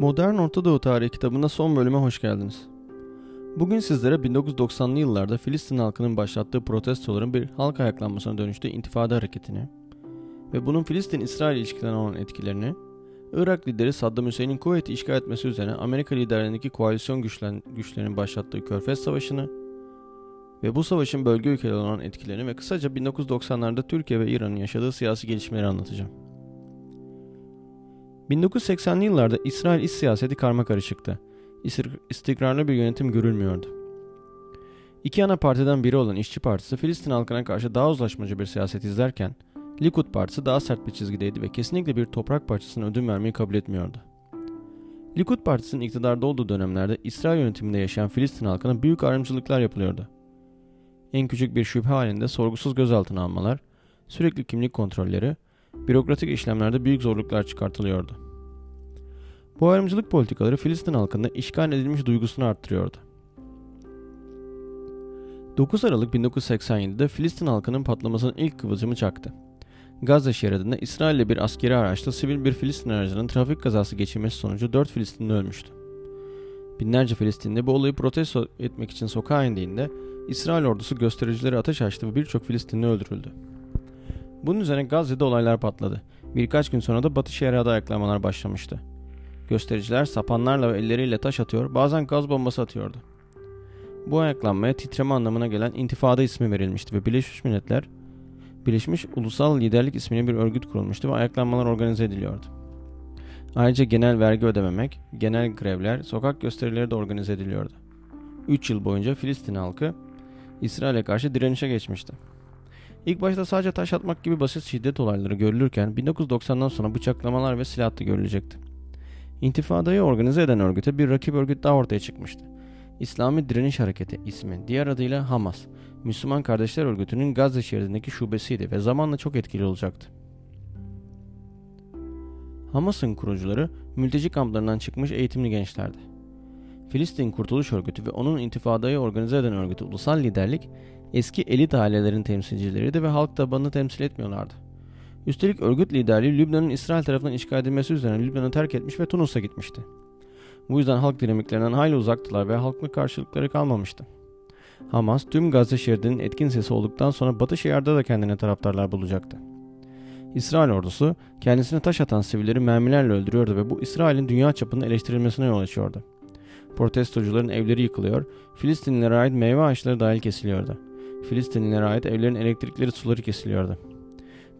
Modern Orta Doğu Tarihi kitabında son bölüme hoş geldiniz. Bugün sizlere 1990'lı yıllarda Filistin halkının başlattığı protestoların bir halk ayaklanmasına dönüştüğü intifada hareketini ve bunun Filistin-İsrail ilişkilerine olan etkilerini, Irak lideri Saddam Hüseyin'in Kuveyt'i işgal etmesi üzerine Amerika liderliğindeki koalisyon güçlen, güçlerinin başlattığı Körfez Savaşı'nı ve bu savaşın bölge ülkeleri olan etkilerini ve kısaca 1990'larda Türkiye ve İran'ın yaşadığı siyasi gelişmeleri anlatacağım. 1980'li yıllarda İsrail iç siyaseti karma karışıktı. İstikrarlı bir yönetim görülmüyordu. İki ana partiden biri olan İşçi Partisi Filistin halkına karşı daha uzlaşmacı bir siyaset izlerken Likud Partisi daha sert bir çizgideydi ve kesinlikle bir toprak parçasına ödün vermeyi kabul etmiyordu. Likud Partisi'nin iktidarda olduğu dönemlerde İsrail yönetiminde yaşayan Filistin halkına büyük ayrımcılıklar yapılıyordu. En küçük bir şüphe halinde sorgusuz gözaltına almalar, sürekli kimlik kontrolleri, bürokratik işlemlerde büyük zorluklar çıkartılıyordu. Bu ayrımcılık politikaları Filistin halkında işgal edilmiş duygusunu arttırıyordu. 9 Aralık 1987'de Filistin halkının patlamasının ilk kıvılcımı çaktı. Gazze şeridinde İsrail'le bir askeri araçla sivil bir Filistin aracının trafik kazası geçirmesi sonucu 4 Filistinli ölmüştü. Binlerce Filistinli bu olayı protesto etmek için sokağa indiğinde İsrail ordusu göstericileri ateş açtı ve birçok Filistinli öldürüldü. Bunun üzerine Gazze'de olaylar patladı. Birkaç gün sonra da Batı Şeria'da ayaklamalar başlamıştı. Göstericiler sapanlarla ve elleriyle taş atıyor, bazen gaz bombası atıyordu. Bu ayaklanmaya titreme anlamına gelen intifada ismi verilmişti ve Birleşmiş Milletler, Birleşmiş Ulusal Liderlik ismini bir örgüt kurulmuştu ve ayaklanmalar organize ediliyordu. Ayrıca genel vergi ödememek, genel grevler, sokak gösterileri de organize ediliyordu. 3 yıl boyunca Filistin halkı İsrail'e karşı direnişe geçmişti. İlk başta sadece taş atmak gibi basit şiddet olayları görülürken 1990'dan sonra bıçaklamalar ve silah da görülecekti. İntifadayı organize eden örgüte bir rakip örgüt daha ortaya çıkmıştı. İslami Direniş Hareketi ismi, diğer adıyla Hamas, Müslüman Kardeşler Örgütü'nün Gazze şeridindeki şubesiydi ve zamanla çok etkili olacaktı. Hamas'ın kurucuları mülteci kamplarından çıkmış eğitimli gençlerdi. Filistin Kurtuluş Örgütü ve onun intifadayı organize eden örgütü Ulusal Liderlik eski elit ailelerin temsilcileriydi ve halk tabanını temsil etmiyorlardı. Üstelik örgüt liderliği Lübnan'ın İsrail tarafından işgal edilmesi üzerine Lübnan'ı terk etmiş ve Tunus'a gitmişti. Bu yüzden halk dinamiklerinden hayli uzaktılar ve halkla karşılıkları kalmamıştı. Hamas tüm Gazze şeridinin etkin sesi olduktan sonra Batı şehirde de kendine taraftarlar bulacaktı. İsrail ordusu kendisine taş atan sivilleri mermilerle öldürüyordu ve bu İsrail'in dünya çapında eleştirilmesine yol açıyordu. Protestocuların evleri yıkılıyor, Filistinlilere ait meyve ağaçları dahil kesiliyordu. Filistinlilere ait evlerin elektrikleri suları kesiliyordu.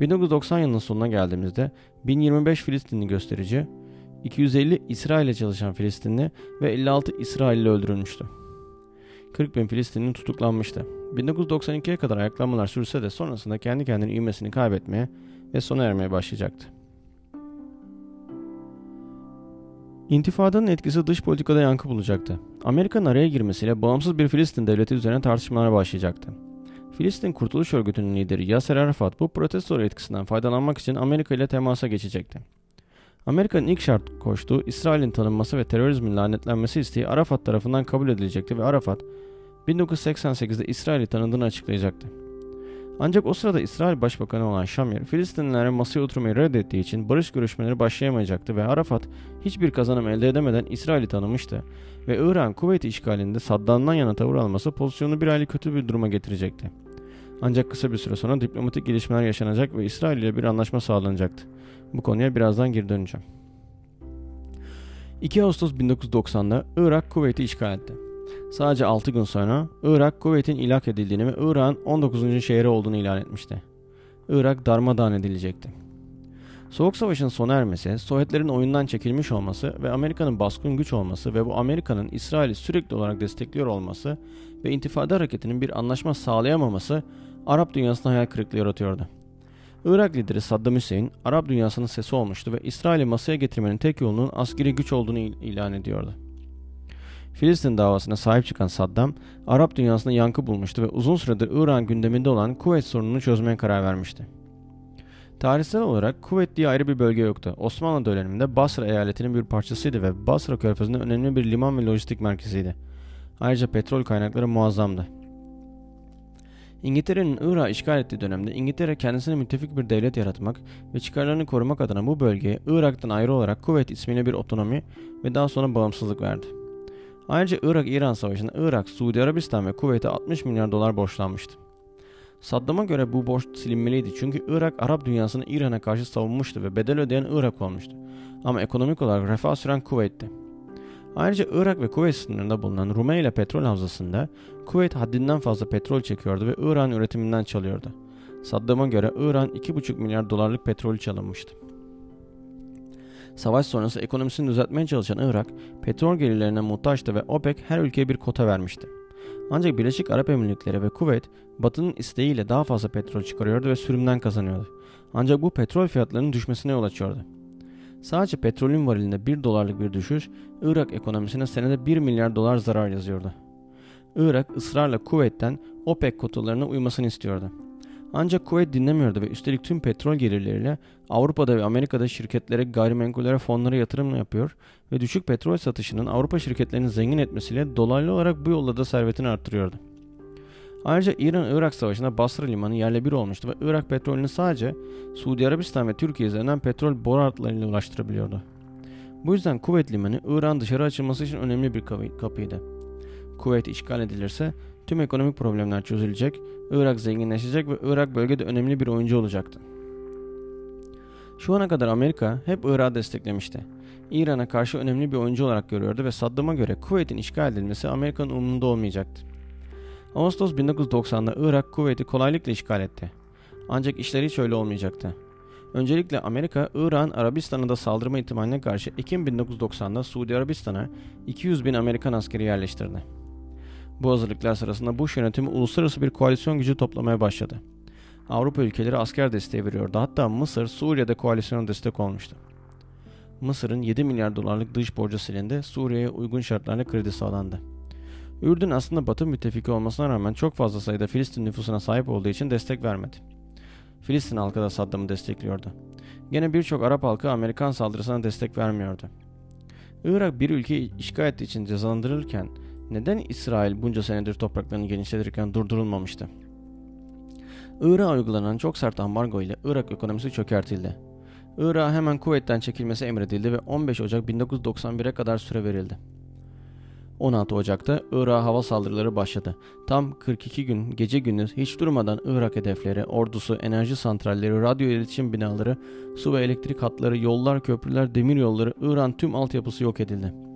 1990 yılının sonuna geldiğimizde 1025 Filistinli gösterici, 250 İsrail'e çalışan Filistinli ve 56 İsrailli öldürülmüştü. 40 bin Filistinli tutuklanmıştı. 1992'ye kadar ayaklanmalar sürse de sonrasında kendi kendine ivmesini kaybetmeye ve sona ermeye başlayacaktı. İntifadanın etkisi dış politikada yankı bulacaktı. Amerika'nın araya girmesiyle bağımsız bir Filistin devleti üzerine tartışmalar başlayacaktı. Filistin Kurtuluş Örgütü'nün lideri Yasser Arafat bu protesto etkisinden faydalanmak için Amerika ile temasa geçecekti. Amerika'nın ilk şart koştuğu İsrail'in tanınması ve terörizmin lanetlenmesi isteği Arafat tarafından kabul edilecekti ve Arafat 1988'de İsrail'i tanıdığını açıklayacaktı. Ancak o sırada İsrail Başbakanı olan Şamir, Filistinlilere masaya oturmayı reddettiği için barış görüşmeleri başlayamayacaktı ve Arafat hiçbir kazanım elde edemeden İsrail'i tanımıştı ve İran Kuveyt işgalinde Saddam'dan yana tavır alması pozisyonu bir aylık kötü bir duruma getirecekti. Ancak kısa bir süre sonra diplomatik gelişmeler yaşanacak ve İsrail ile bir anlaşma sağlanacaktı. Bu konuya birazdan geri döneceğim. 2 Ağustos 1990'da Irak Kuveyt'i işgal etti. Sadece 6 gün sonra Irak Kuveyt'in ilhak edildiğini ve Irak'ın 19. şehri olduğunu ilan etmişti. Irak darmadağın edilecekti. Soğuk Savaş'ın sona ermesi, Sovyetlerin oyundan çekilmiş olması ve Amerika'nın baskın güç olması ve bu Amerika'nın İsrail'i sürekli olarak destekliyor olması ve intifada hareketinin bir anlaşma sağlayamaması Arap dünyasına hayal kırıklığı yaratıyordu. Irak lideri Saddam Hüseyin, Arap dünyasının sesi olmuştu ve İsrail'i masaya getirmenin tek yolunun askeri güç olduğunu ilan ediyordu. Filistin davasına sahip çıkan Saddam, Arap dünyasında yankı bulmuştu ve uzun süredir İran gündeminde olan Kuveyt sorununu çözmeye karar vermişti. Tarihsel olarak Kuveyt diye ayrı bir bölge yoktu. Osmanlı döneminde Basra eyaletinin bir parçasıydı ve Basra körfezinde önemli bir liman ve lojistik merkeziydi. Ayrıca petrol kaynakları muazzamdı. İngiltere'nin Irak'ı işgal ettiği dönemde İngiltere kendisine müttefik bir devlet yaratmak ve çıkarlarını korumak adına bu bölgeye Irak'tan ayrı olarak Kuveyt ismiyle bir otonomi ve daha sonra bağımsızlık verdi. Ayrıca Irak-İran Savaşı'nda Irak, Suudi Arabistan ve Kuveyt'e 60 milyar dolar borçlanmıştı. Saddam'a göre bu borç silinmeliydi çünkü Irak Arap dünyasını İran'a karşı savunmuştu ve bedel ödeyen Irak olmuştu. Ama ekonomik olarak refah süren Kuveyt'ti. Ayrıca Irak ve Kuveyt sınırında bulunan Rumeyla petrol havzasında Kuveyt haddinden fazla petrol çekiyordu ve İran üretiminden çalıyordu. Saddam'a göre İran 2,5 milyar dolarlık petrol çalınmıştı. Savaş sonrası ekonomisini düzeltmeye çalışan Irak, petrol gelirlerine muhtaçtı ve OPEC her ülkeye bir kota vermişti. Ancak Birleşik Arap Emirlikleri ve Kuveyt, Batı'nın isteğiyle daha fazla petrol çıkarıyordu ve sürümden kazanıyordu. Ancak bu petrol fiyatlarının düşmesine yol açıyordu. Sadece petrolün varilinde 1 dolarlık bir düşüş, Irak ekonomisine senede 1 milyar dolar zarar yazıyordu. Irak ısrarla Kuveyt'ten OPEC kotalarına uymasını istiyordu. Ancak Kuveyt dinlemiyordu ve üstelik tüm petrol gelirleriyle Avrupa'da ve Amerika'da şirketlere, gayrimenkullere, fonlara yatırım yapıyor ve düşük petrol satışının Avrupa şirketlerini zengin etmesiyle dolaylı olarak bu yolla da servetini arttırıyordu. Ayrıca İran-Irak savaşında Basra limanı yerle bir olmuştu ve Irak petrolünü sadece Suudi Arabistan ve Türkiye üzerinden petrol boru hatlarıyla ulaştırabiliyordu. Bu yüzden Kuveyt limanı İran dışarı açılması için önemli bir kapıydı. Kuveyt işgal edilirse tüm ekonomik problemler çözülecek, Irak zenginleşecek ve Irak bölgede önemli bir oyuncu olacaktı. Şu ana kadar Amerika hep Irak'ı desteklemişti. İran'a karşı önemli bir oyuncu olarak görüyordu ve Saddam'a göre Kuveyt'in işgal edilmesi Amerika'nın umurunda olmayacaktı. Ağustos 1990'da Irak Kuveyt'i kolaylıkla işgal etti. Ancak işler hiç öyle olmayacaktı. Öncelikle Amerika, İran, Arabistan'a da saldırma ihtimaline karşı Ekim 1990'da Suudi Arabistan'a 200 bin Amerikan askeri yerleştirdi. Bu hazırlıklar sırasında Bush yönetimi uluslararası bir koalisyon gücü toplamaya başladı. Avrupa ülkeleri asker desteği veriyordu. Hatta Mısır, Suriye'de koalisyona destek olmuştu. Mısır'ın 7 milyar dolarlık dış borcu silindi, Suriye'ye uygun şartlarla kredi sağlandı. Ürdün aslında Batı müttefiki olmasına rağmen çok fazla sayıda Filistin nüfusuna sahip olduğu için destek vermedi. Filistin halkı da Saddam'ı destekliyordu. Gene birçok Arap halkı Amerikan saldırısına destek vermiyordu. Irak bir ülkeyi işgal ettiği için cezalandırılırken neden İsrail bunca senedir topraklarını genişletirken durdurulmamıştı? Irak'a uygulanan çok sert ambargo ile Irak ekonomisi çökertildi. Irak'a hemen kuvvetten çekilmesi emredildi ve 15 Ocak 1991'e kadar süre verildi. 16 Ocak'ta Irak hava saldırıları başladı. Tam 42 gün gece gündüz hiç durmadan Irak hedefleri, ordusu, enerji santralleri, radyo iletişim binaları, su ve elektrik hatları, yollar, köprüler, demir yolları, İran tüm altyapısı yok edildi.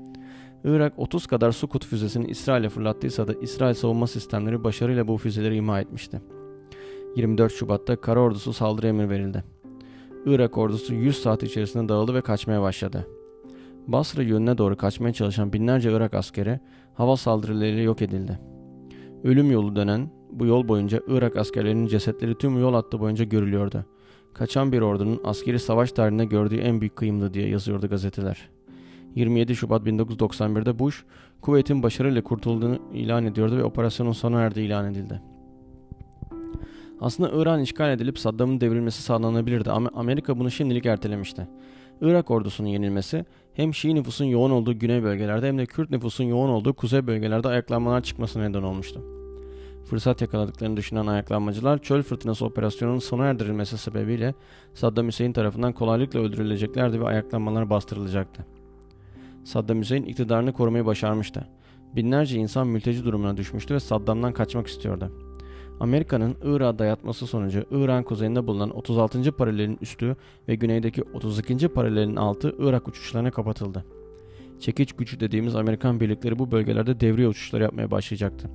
Irak 30 kadar Sukut füzesini İsrail'e fırlattıysa da İsrail savunma sistemleri başarıyla bu füzeleri imha etmişti. 24 Şubat'ta kara ordusu saldırı emir verildi. Irak ordusu 100 saat içerisinde dağıldı ve kaçmaya başladı. Basra yönüne doğru kaçmaya çalışan binlerce Irak askeri hava saldırılarıyla yok edildi. Ölüm yolu dönen bu yol boyunca Irak askerlerinin cesetleri tüm yol hattı boyunca görülüyordu. Kaçan bir ordunun askeri savaş tarihinde gördüğü en büyük kıyımdı diye yazıyordu gazeteler. 27 Şubat 1991'de Bush, Kuveyt'in başarıyla kurtulduğunu ilan ediyordu ve operasyonun sona erdiği ilan edildi. Aslında İran işgal edilip Saddam'ın devrilmesi sağlanabilirdi ama Amerika bunu şimdilik ertelemişti. Irak ordusunun yenilmesi hem Şii nüfusun yoğun olduğu güney bölgelerde hem de Kürt nüfusun yoğun olduğu kuzey bölgelerde ayaklanmalar çıkmasına neden olmuştu. Fırsat yakaladıklarını düşünen ayaklanmacılar çöl fırtınası operasyonunun sona erdirilmesi sebebiyle Saddam Hüseyin tarafından kolaylıkla öldürüleceklerdi ve ayaklanmalar bastırılacaktı. Saddam Hüseyin iktidarını korumayı başarmıştı. Binlerce insan mülteci durumuna düşmüştü ve Saddam'dan kaçmak istiyordu. Amerika'nın Irak'a dayatması sonucu İran kuzeyinde bulunan 36. paralelin üstü ve güneydeki 32. paralelin altı Irak uçuşlarına kapatıldı. Çekiç gücü dediğimiz Amerikan birlikleri bu bölgelerde devriye uçuşları yapmaya başlayacaktı.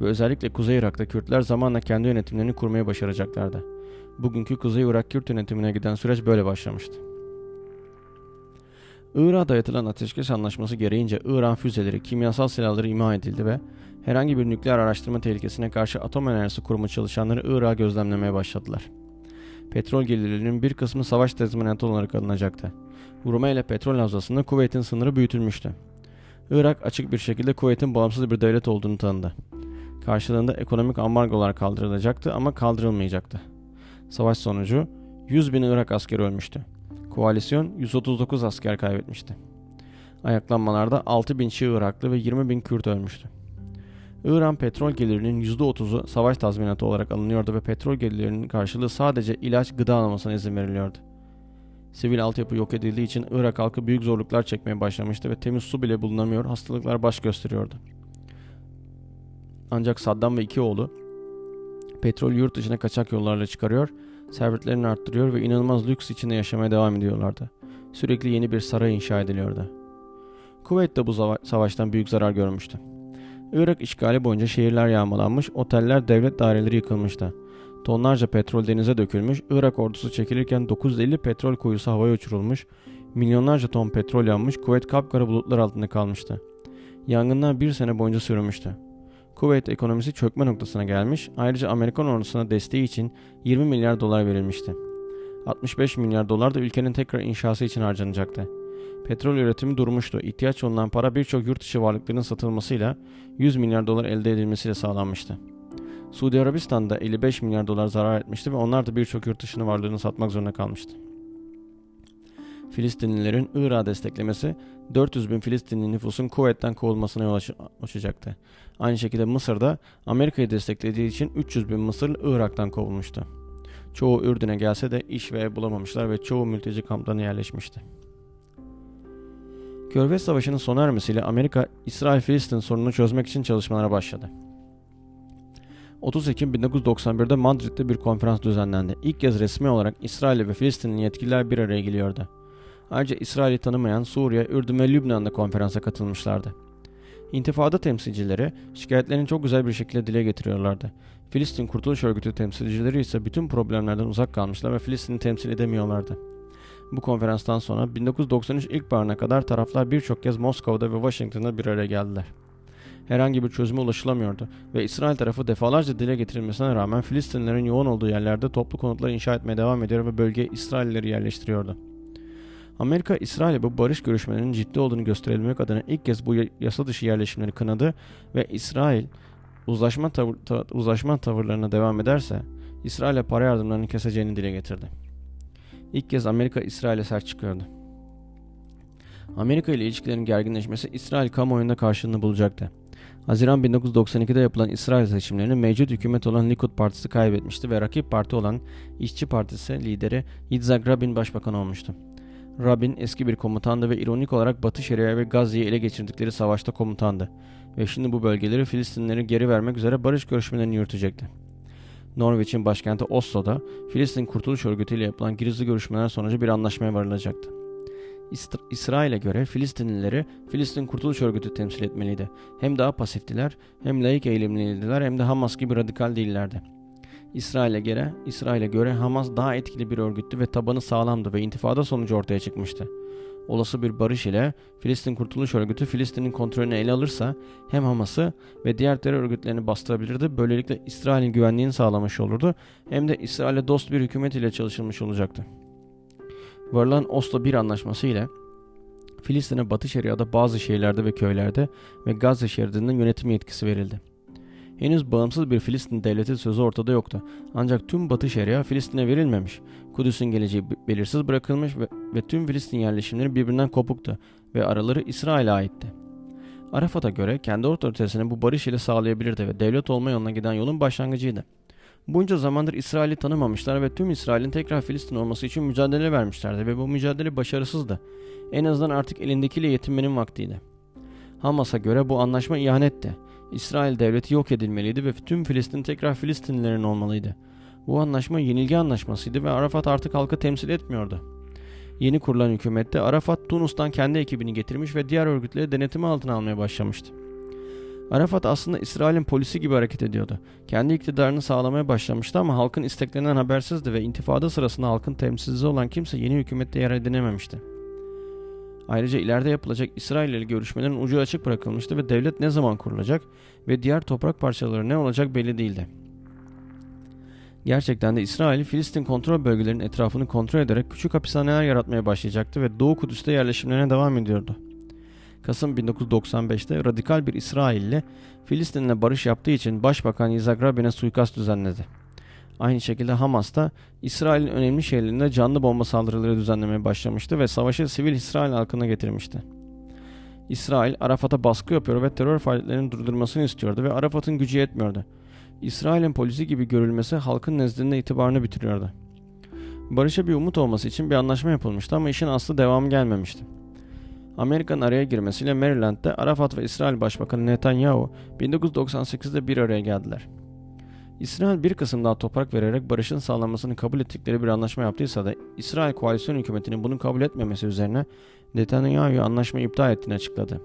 Ve özellikle Kuzey Irak'ta Kürtler zamanla kendi yönetimlerini kurmaya başaracaklardı. Bugünkü Kuzey Irak Kürt yönetimine giden süreç böyle başlamıştı. Irak'a dayatılan ateşkes anlaşması gereğince İran füzeleri, kimyasal silahları imha edildi ve herhangi bir nükleer araştırma tehlikesine karşı Atom Enerjisi Kurumu çalışanları Irak'ı gözlemlemeye başladılar. Petrol gelirlerinin bir kısmı savaş tezminatı olarak alınacaktı. Rumeli petrol havzasında Kuveyt'in sınırı büyütülmüştü. Irak açık bir şekilde Kuveyt'in bağımsız bir devlet olduğunu tanıdı. Karşılığında ekonomik ambargolar kaldırılacaktı ama kaldırılmayacaktı. Savaş sonucu 100 bin Irak askeri ölmüştü. Koalisyon 139 asker kaybetmişti. Ayaklanmalarda 6 bin Şii Iraklı ve 20 bin Kürt ölmüştü. İran petrol gelirinin %30'u savaş tazminatı olarak alınıyordu ve petrol gelirlerinin karşılığı sadece ilaç gıda almasına izin veriliyordu. Sivil altyapı yok edildiği için Irak halkı büyük zorluklar çekmeye başlamıştı ve temiz su bile bulunamıyor, hastalıklar baş gösteriyordu. Ancak Saddam ve iki oğlu petrol yurt dışına kaçak yollarla çıkarıyor, servetlerini arttırıyor ve inanılmaz lüks içinde yaşamaya devam ediyorlardı. Sürekli yeni bir saray inşa ediliyordu. Kuveyt de bu savaştan büyük zarar görmüştü. Irak işgali boyunca şehirler yağmalanmış, oteller, devlet daireleri yıkılmıştı. Tonlarca petrol denize dökülmüş, Irak ordusu çekilirken 950 petrol kuyusu havaya uçurulmuş, milyonlarca ton petrol yanmış, kuvvet kapkara bulutlar altında kalmıştı. Yangınlar bir sene boyunca sürmüştü. Kuveyt ekonomisi çökme noktasına gelmiş, ayrıca Amerikan ordusuna desteği için 20 milyar dolar verilmişti. 65 milyar dolar da ülkenin tekrar inşası için harcanacaktı. Petrol üretimi durmuştu. İhtiyaç olunan para birçok yurt dışı varlıkların satılmasıyla 100 milyar dolar elde edilmesiyle sağlanmıştı. Suudi Arabistan da 55 milyar dolar zarar etmişti ve onlar da birçok yurt dışını varlığını satmak zorunda kalmıştı. Filistinlilerin Irak'ı desteklemesi 400 bin Filistinli nüfusun kuvvetten kovulmasına yol açacaktı. Aynı şekilde Mısır'da Amerika'yı desteklediği için 300 bin Mısırlı Irak'tan kovulmuştu. Çoğu Ürdün'e gelse de iş ve ev bulamamışlar ve çoğu mülteci kamplarına yerleşmişti. Körfez Savaşı'nın sona ermesiyle Amerika, İsrail-Filistin sorununu çözmek için çalışmalara başladı. 30 Ekim 1991'de Madrid'de bir konferans düzenlendi. İlk kez resmi olarak İsrail ve Filistin'in yetkililer bir araya geliyordu. Ayrıca İsrail'i tanımayan Suriye, Ürdün ve Lübnan'da konferansa katılmışlardı. İntifada temsilcileri şikayetlerini çok güzel bir şekilde dile getiriyorlardı. Filistin Kurtuluş Örgütü temsilcileri ise bütün problemlerden uzak kalmışlar ve Filistin'i temsil edemiyorlardı. Bu konferanstan sonra 1993 ilkbaharına kadar taraflar birçok kez Moskova'da ve Washington'da bir araya geldiler. Herhangi bir çözüme ulaşılamıyordu ve İsrail tarafı defalarca dile getirilmesine rağmen Filistinlerin yoğun olduğu yerlerde toplu konutlar inşa etmeye devam ediyor ve bölgeye İsraillileri yerleştiriyordu. Amerika, İsrail'e bu barış görüşmelerinin ciddi olduğunu gösterebilmek adına ilk kez bu yasa dışı yerleşimleri kınadı ve İsrail uzlaşma, tavır, ta, uzlaşma tavırlarına devam ederse İsrail'e para yardımlarını keseceğini dile getirdi. İlk kez Amerika İsrail'e sert çıkıyordu. Amerika ile ilişkilerin gerginleşmesi İsrail kamuoyunda karşılığını bulacaktı. Haziran 1992'de yapılan İsrail seçimlerini mevcut hükümet olan Likud Partisi kaybetmişti ve rakip parti olan İşçi Partisi lideri Yitzhak Rabin başbakan olmuştu. Rabin eski bir komutandı ve ironik olarak Batı Şeria ve Gazze'yi ele geçirdikleri savaşta komutandı ve şimdi bu bölgeleri Filistinlere geri vermek üzere barış görüşmelerini yürütecekti. Norveç'in başkenti Oslo'da Filistin Kurtuluş Örgütü ile yapılan gizli görüşmeler sonucu bir anlaşmaya varılacaktı. İsrail'e göre Filistinlileri Filistin Kurtuluş Örgütü temsil etmeliydi. Hem daha pasiftiler, hem layık eğilimliydiler hem de Hamas gibi radikal değillerdi. İsrail'e göre, İsrail'e göre Hamas daha etkili bir örgüttü ve tabanı sağlamdı ve intifada sonucu ortaya çıkmıştı. Olası bir barış ile Filistin Kurtuluş Örgütü Filistin'in kontrolünü ele alırsa hem Hamas'ı ve diğer terör örgütlerini bastırabilirdi. Böylelikle İsrail'in güvenliğini sağlamış olurdu. Hem de İsrail'e dost bir hükümet ile çalışılmış olacaktı. Varılan Oslo 1 anlaşması ile Filistin'e Batı Şeria'da bazı şehirlerde ve köylerde ve Gazze şeridinin yönetim yetkisi verildi. Henüz bağımsız bir Filistin devleti sözü ortada yoktu. Ancak tüm Batı Şeria Filistin'e verilmemiş. Kudüs'ün geleceği belirsiz bırakılmış ve, ve tüm Filistin yerleşimleri birbirinden kopuktu ve araları İsrail'e aitti. Arafat'a göre kendi otoritesini bu barış ile sağlayabilirdi ve devlet olma yoluna giden yolun başlangıcıydı. Bunca zamandır İsrail'i tanımamışlar ve tüm İsrail'in tekrar Filistin olması için mücadele vermişlerdi ve bu mücadele başarısızdı. En azından artık elindekiyle yetinmenin vaktiydi. Hamas'a göre bu anlaşma ihanetti. İsrail devleti yok edilmeliydi ve tüm Filistin tekrar Filistinlilerin olmalıydı. Bu anlaşma yenilgi anlaşmasıydı ve Arafat artık halkı temsil etmiyordu. Yeni kurulan hükümette Arafat Tunus'tan kendi ekibini getirmiş ve diğer örgütleri denetimi altına almaya başlamıştı. Arafat aslında İsrail'in polisi gibi hareket ediyordu. Kendi iktidarını sağlamaya başlamıştı ama halkın isteklerinden habersizdi ve intifada sırasında halkın temsilcisi olan kimse yeni hükümette yer edinememişti. Ayrıca ileride yapılacak İsrail ile görüşmelerin ucu açık bırakılmıştı ve devlet ne zaman kurulacak ve diğer toprak parçaları ne olacak belli değildi. Gerçekten de İsrail, Filistin kontrol bölgelerinin etrafını kontrol ederek küçük hapishaneler yaratmaya başlayacaktı ve Doğu Kudüs'te yerleşimlerine devam ediyordu. Kasım 1995'te radikal bir İsrailli Filistin'le barış yaptığı için Başbakan Yitzhak Rabin'e suikast düzenledi. Aynı şekilde Hamas da İsrail'in önemli şehirlerinde canlı bomba saldırıları düzenlemeye başlamıştı ve savaşı sivil İsrail halkına getirmişti. İsrail Arafat'a baskı yapıyor ve terör faaliyetlerinin durdurmasını istiyordu ve Arafat'ın gücü yetmiyordu. İsrail'in polisi gibi görülmesi halkın nezdinde itibarını bitiriyordu. Barışa bir umut olması için bir anlaşma yapılmıştı ama işin aslı devamı gelmemişti. Amerika'nın araya girmesiyle Maryland'de Arafat ve İsrail Başbakanı Netanyahu 1998'de bir araya geldiler. İsrail bir kısım daha toprak vererek barışın sağlanmasını kabul ettikleri bir anlaşma yaptıysa da İsrail koalisyon hükümetinin bunu kabul etmemesi üzerine Netanyahu anlaşmayı iptal ettiğini açıkladı.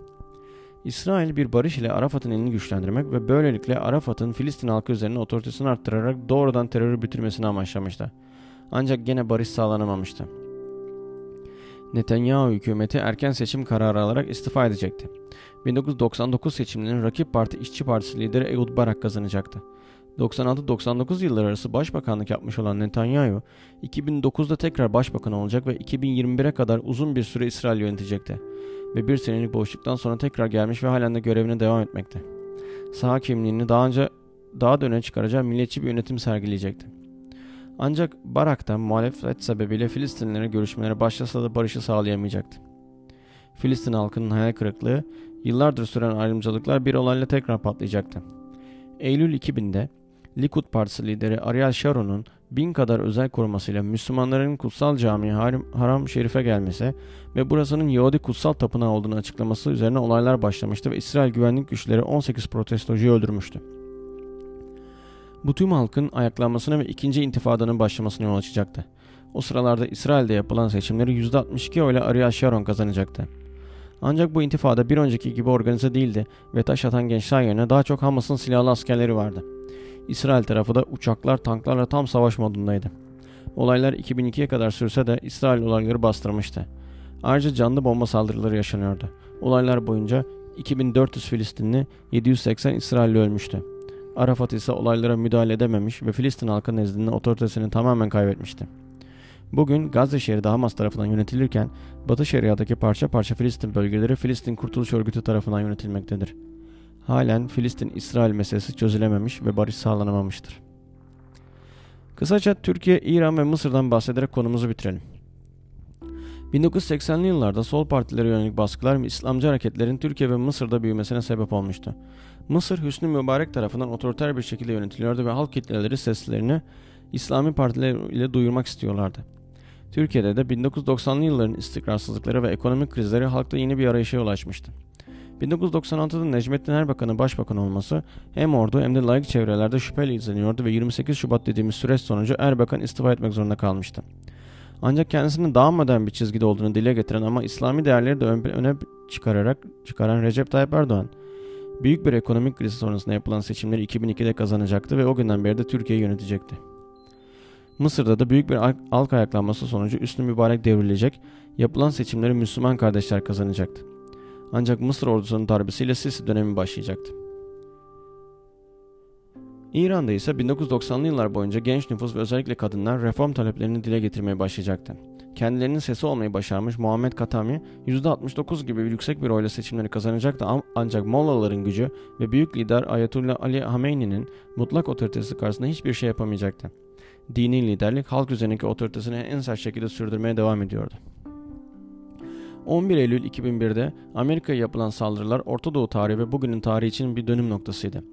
İsrail bir barış ile Arafat'ın elini güçlendirmek ve böylelikle Arafat'ın Filistin halkı üzerine otoritesini arttırarak doğrudan terörü bitirmesini amaçlamıştı. Ancak gene barış sağlanamamıştı. Netanyahu hükümeti erken seçim kararı alarak istifa edecekti. 1999 seçimlerinin rakip parti İşçi Partisi lideri Ehud Barak kazanacaktı. 96-99 yılları arası başbakanlık yapmış olan Netanyahu, 2009'da tekrar başbakan olacak ve 2021'e kadar uzun bir süre İsrail yönetecekti. Ve bir senelik boşluktan sonra tekrar gelmiş ve halen de görevine devam etmekte. Saha kimliğini daha önce daha da öne çıkaracağı milliyetçi bir yönetim sergileyecekti. Ancak Barak'ta muhalefet sebebiyle Filistinlere görüşmelere başlasa da barışı sağlayamayacaktı. Filistin halkının hayal kırıklığı, yıllardır süren ayrımcılıklar bir olayla tekrar patlayacaktı. Eylül 2000'de Likud Partisi lideri Ariel Sharon'un bin kadar özel korumasıyla Müslümanların kutsal cami Haram Şerif'e gelmesi ve burasının Yahudi kutsal tapınağı olduğunu açıklaması üzerine olaylar başlamıştı ve İsrail güvenlik güçleri 18 protestocuyu öldürmüştü. Bu tüm halkın ayaklanmasına ve ikinci intifadanın başlamasına yol açacaktı. O sıralarda İsrail'de yapılan seçimleri %62 oyla Ariel Sharon kazanacaktı. Ancak bu intifada bir önceki gibi organize değildi ve taş atan gençler yerine daha çok Hamas'ın silahlı askerleri vardı. İsrail tarafı da uçaklar tanklarla tam savaş modundaydı. Olaylar 2002'ye kadar sürse de İsrail olayları bastırmıştı. Ayrıca canlı bomba saldırıları yaşanıyordu. Olaylar boyunca 2400 Filistinli, 780 İsrailli ölmüştü. Arafat ise olaylara müdahale edememiş ve Filistin halkı nezdinde otoritesini tamamen kaybetmişti. Bugün Gazze şehri Hamas tarafından yönetilirken Batı Şeria'daki parça parça Filistin bölgeleri Filistin Kurtuluş Örgütü tarafından yönetilmektedir. Halen Filistin-İsrail meselesi çözülememiş ve barış sağlanamamıştır. Kısaca Türkiye, İran ve Mısır'dan bahsederek konumuzu bitirelim. 1980'li yıllarda sol partilere yönelik baskılar ve İslamcı hareketlerin Türkiye ve Mısır'da büyümesine sebep olmuştu. Mısır Hüsnü Mübarek tarafından otoriter bir şekilde yönetiliyordu ve halk kitleleri seslerini İslami partiler ile duyurmak istiyorlardı. Türkiye'de de 1990'lı yılların istikrarsızlıkları ve ekonomik krizleri halkta yeni bir arayışa yol açmıştı. 1996'da Necmettin Erbakan'ın başbakan olması hem ordu hem de layık çevrelerde şüpheyle izleniyordu ve 28 Şubat dediğimiz süreç sonucu Erbakan istifa etmek zorunda kalmıştı. Ancak kendisinin daha modern bir çizgide olduğunu dile getiren ama İslami değerleri de öne çıkararak çıkaran Recep Tayyip Erdoğan, büyük bir ekonomik kriz sonrasında yapılan seçimleri 2002'de kazanacaktı ve o günden beri de Türkiye'yi yönetecekti. Mısır'da da büyük bir halk ayaklanması sonucu Üstün Mübarek devrilecek, yapılan seçimleri Müslüman kardeşler kazanacaktı. Ancak Mısır ordusunun darbesiyle Sisi dönemi başlayacaktı. İran'da ise 1990'lı yıllar boyunca genç nüfus ve özellikle kadınlar reform taleplerini dile getirmeye başlayacaktı. Kendilerinin sesi olmayı başarmış Muhammed Katami %69 gibi yüksek bir oyla seçimleri kazanacaktı ancak Mollaların gücü ve büyük lider Ayetullah Ali Hameyni'nin mutlak otoritesi karşısında hiçbir şey yapamayacaktı. Dini liderlik halk üzerindeki otoritesini en sert şekilde sürdürmeye devam ediyordu. 11 Eylül 2001'de Amerika'ya yapılan saldırılar Orta Doğu tarihi ve bugünün tarihi için bir dönüm noktasıydı.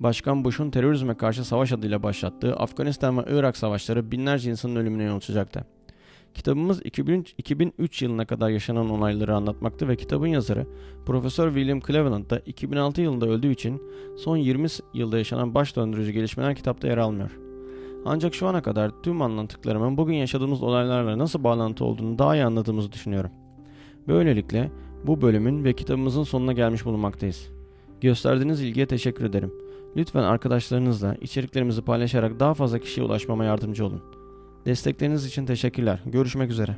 Başkan Bush'un terörizme karşı savaş adıyla başlattığı Afganistan ve Irak savaşları binlerce insanın ölümüne yol açacaktı. Kitabımız 2003, 2003 yılına kadar yaşanan olayları anlatmaktı ve kitabın yazarı Profesör William Cleveland da 2006 yılında öldüğü için son 20 yılda yaşanan baş döndürücü gelişmeler kitapta yer almıyor. Ancak şu ana kadar tüm anlattıklarımın bugün yaşadığımız olaylarla nasıl bağlantı olduğunu daha iyi anladığımızı düşünüyorum. Böylelikle bu bölümün ve kitabımızın sonuna gelmiş bulunmaktayız. Gösterdiğiniz ilgiye teşekkür ederim. Lütfen arkadaşlarınızla içeriklerimizi paylaşarak daha fazla kişiye ulaşmama yardımcı olun. Destekleriniz için teşekkürler. Görüşmek üzere.